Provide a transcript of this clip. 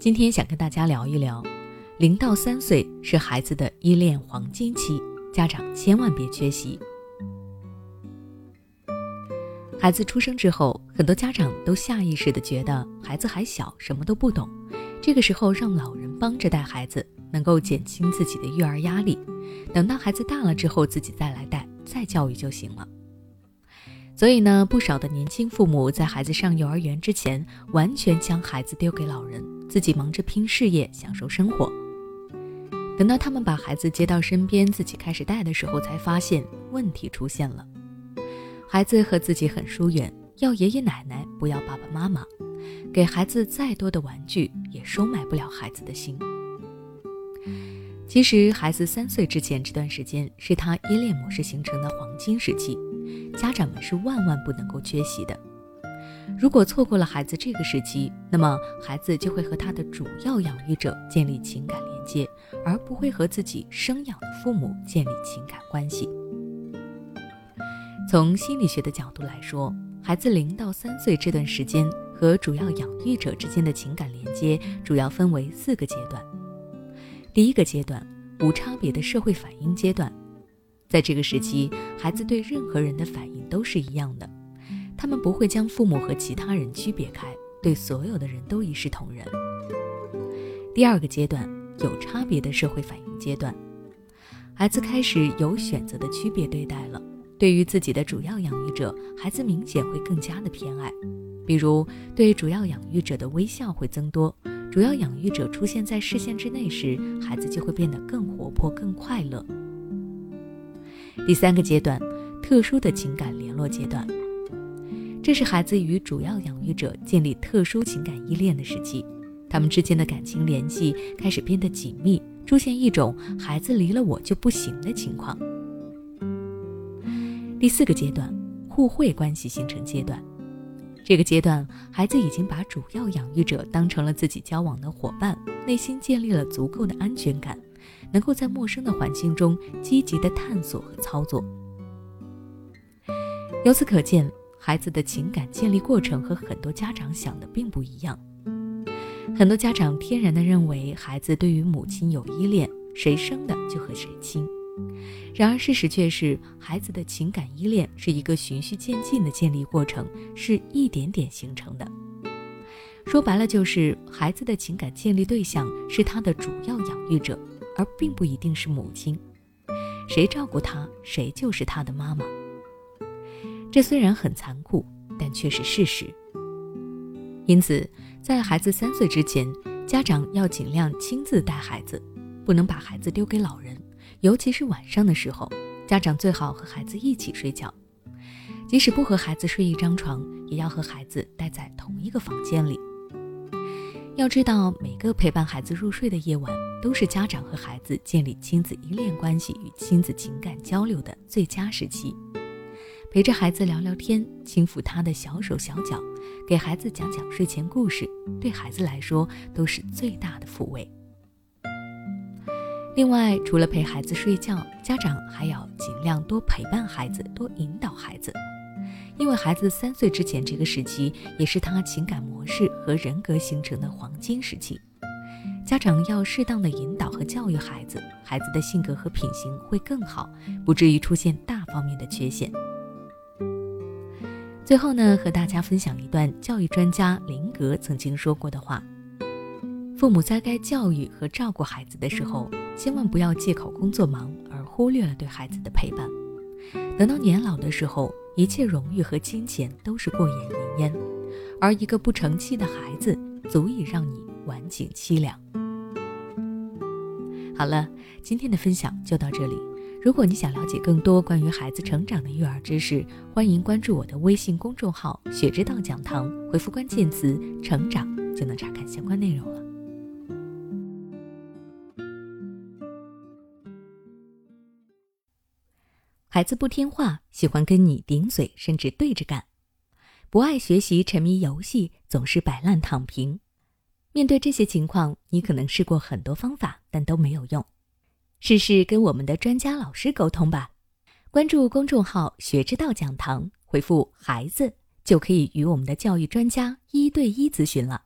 今天想跟大家聊一聊，零到三岁是孩子的依恋黄金期，家长千万别缺席。孩子出生之后，很多家长都下意识的觉得孩子还小，什么都不懂，这个时候让老人帮着带孩子，能够减轻自己的育儿压力。等到孩子大了之后，自己再来带，再教育就行了。所以呢，不少的年轻父母在孩子上幼儿园之前，完全将孩子丢给老人，自己忙着拼事业、享受生活。等到他们把孩子接到身边，自己开始带的时候，才发现问题出现了。孩子和自己很疏远，要爷爷奶奶，不要爸爸妈妈。给孩子再多的玩具，也收买不了孩子的心。其实，孩子三岁之前这段时间，是他依恋模式形成的黄金时期。家长们是万万不能够缺席的。如果错过了孩子这个时期，那么孩子就会和他的主要养育者建立情感连接，而不会和自己生养的父母建立情感关系。从心理学的角度来说，孩子零到三岁这段时间和主要养育者之间的情感连接主要分为四个阶段。第一个阶段，无差别的社会反应阶段。在这个时期，孩子对任何人的反应都是一样的，他们不会将父母和其他人区别开，对所有的人都一视同仁。第二个阶段，有差别的社会反应阶段，孩子开始有选择的区别对待了。对于自己的主要养育者，孩子明显会更加的偏爱，比如对主要养育者的微笑会增多，主要养育者出现在视线之内时，孩子就会变得更活泼、更快乐。第三个阶段，特殊的情感联络阶段，这是孩子与主要养育者建立特殊情感依恋的时期，他们之间的感情联系开始变得紧密，出现一种孩子离了我就不行的情况。第四个阶段，互惠关系形成阶段，这个阶段孩子已经把主要养育者当成了自己交往的伙伴，内心建立了足够的安全感。能够在陌生的环境中积极的探索和操作。由此可见，孩子的情感建立过程和很多家长想的并不一样。很多家长天然的认为孩子对于母亲有依恋，谁生的就和谁亲。然而事实却是，孩子的情感依恋是一个循序渐进的建立过程，是一点点形成的。说白了，就是孩子的情感建立对象是他的主要养育者。而并不一定是母亲，谁照顾他，谁就是他的妈妈。这虽然很残酷，但却是事实。因此，在孩子三岁之前，家长要尽量亲自带孩子，不能把孩子丢给老人。尤其是晚上的时候，家长最好和孩子一起睡觉，即使不和孩子睡一张床，也要和孩子待在同一个房间里。要知道，每个陪伴孩子入睡的夜晚，都是家长和孩子建立亲子依恋关系与亲子情感交流的最佳时期。陪着孩子聊聊天，轻抚他的小手小脚，给孩子讲讲睡前故事，对孩子来说都是最大的抚慰。另外，除了陪孩子睡觉，家长还要尽量多陪伴孩子，多引导孩子。因为孩子三岁之前这个时期，也是他情感模式和人格形成的黄金时期，家长要适当的引导和教育孩子，孩子的性格和品行会更好，不至于出现大方面的缺陷。最后呢，和大家分享一段教育专家林格曾经说过的话：父母在该教育和照顾孩子的时候，千万不要借口工作忙而忽略了对孩子的陪伴。等到年老的时候，一切荣誉和金钱都是过眼云烟，而一个不成器的孩子，足以让你晚景凄凉。好了，今天的分享就到这里。如果你想了解更多关于孩子成长的育儿知识，欢迎关注我的微信公众号“雪之道讲堂”，回复关键词“成长”就能查看相关内容了。孩子不听话，喜欢跟你顶嘴，甚至对着干；不爱学习，沉迷游戏，总是摆烂躺平。面对这些情况，你可能试过很多方法，但都没有用。试试跟我们的专家老师沟通吧。关注公众号“学之道讲堂”，回复“孩子”就可以与我们的教育专家一对一咨询了。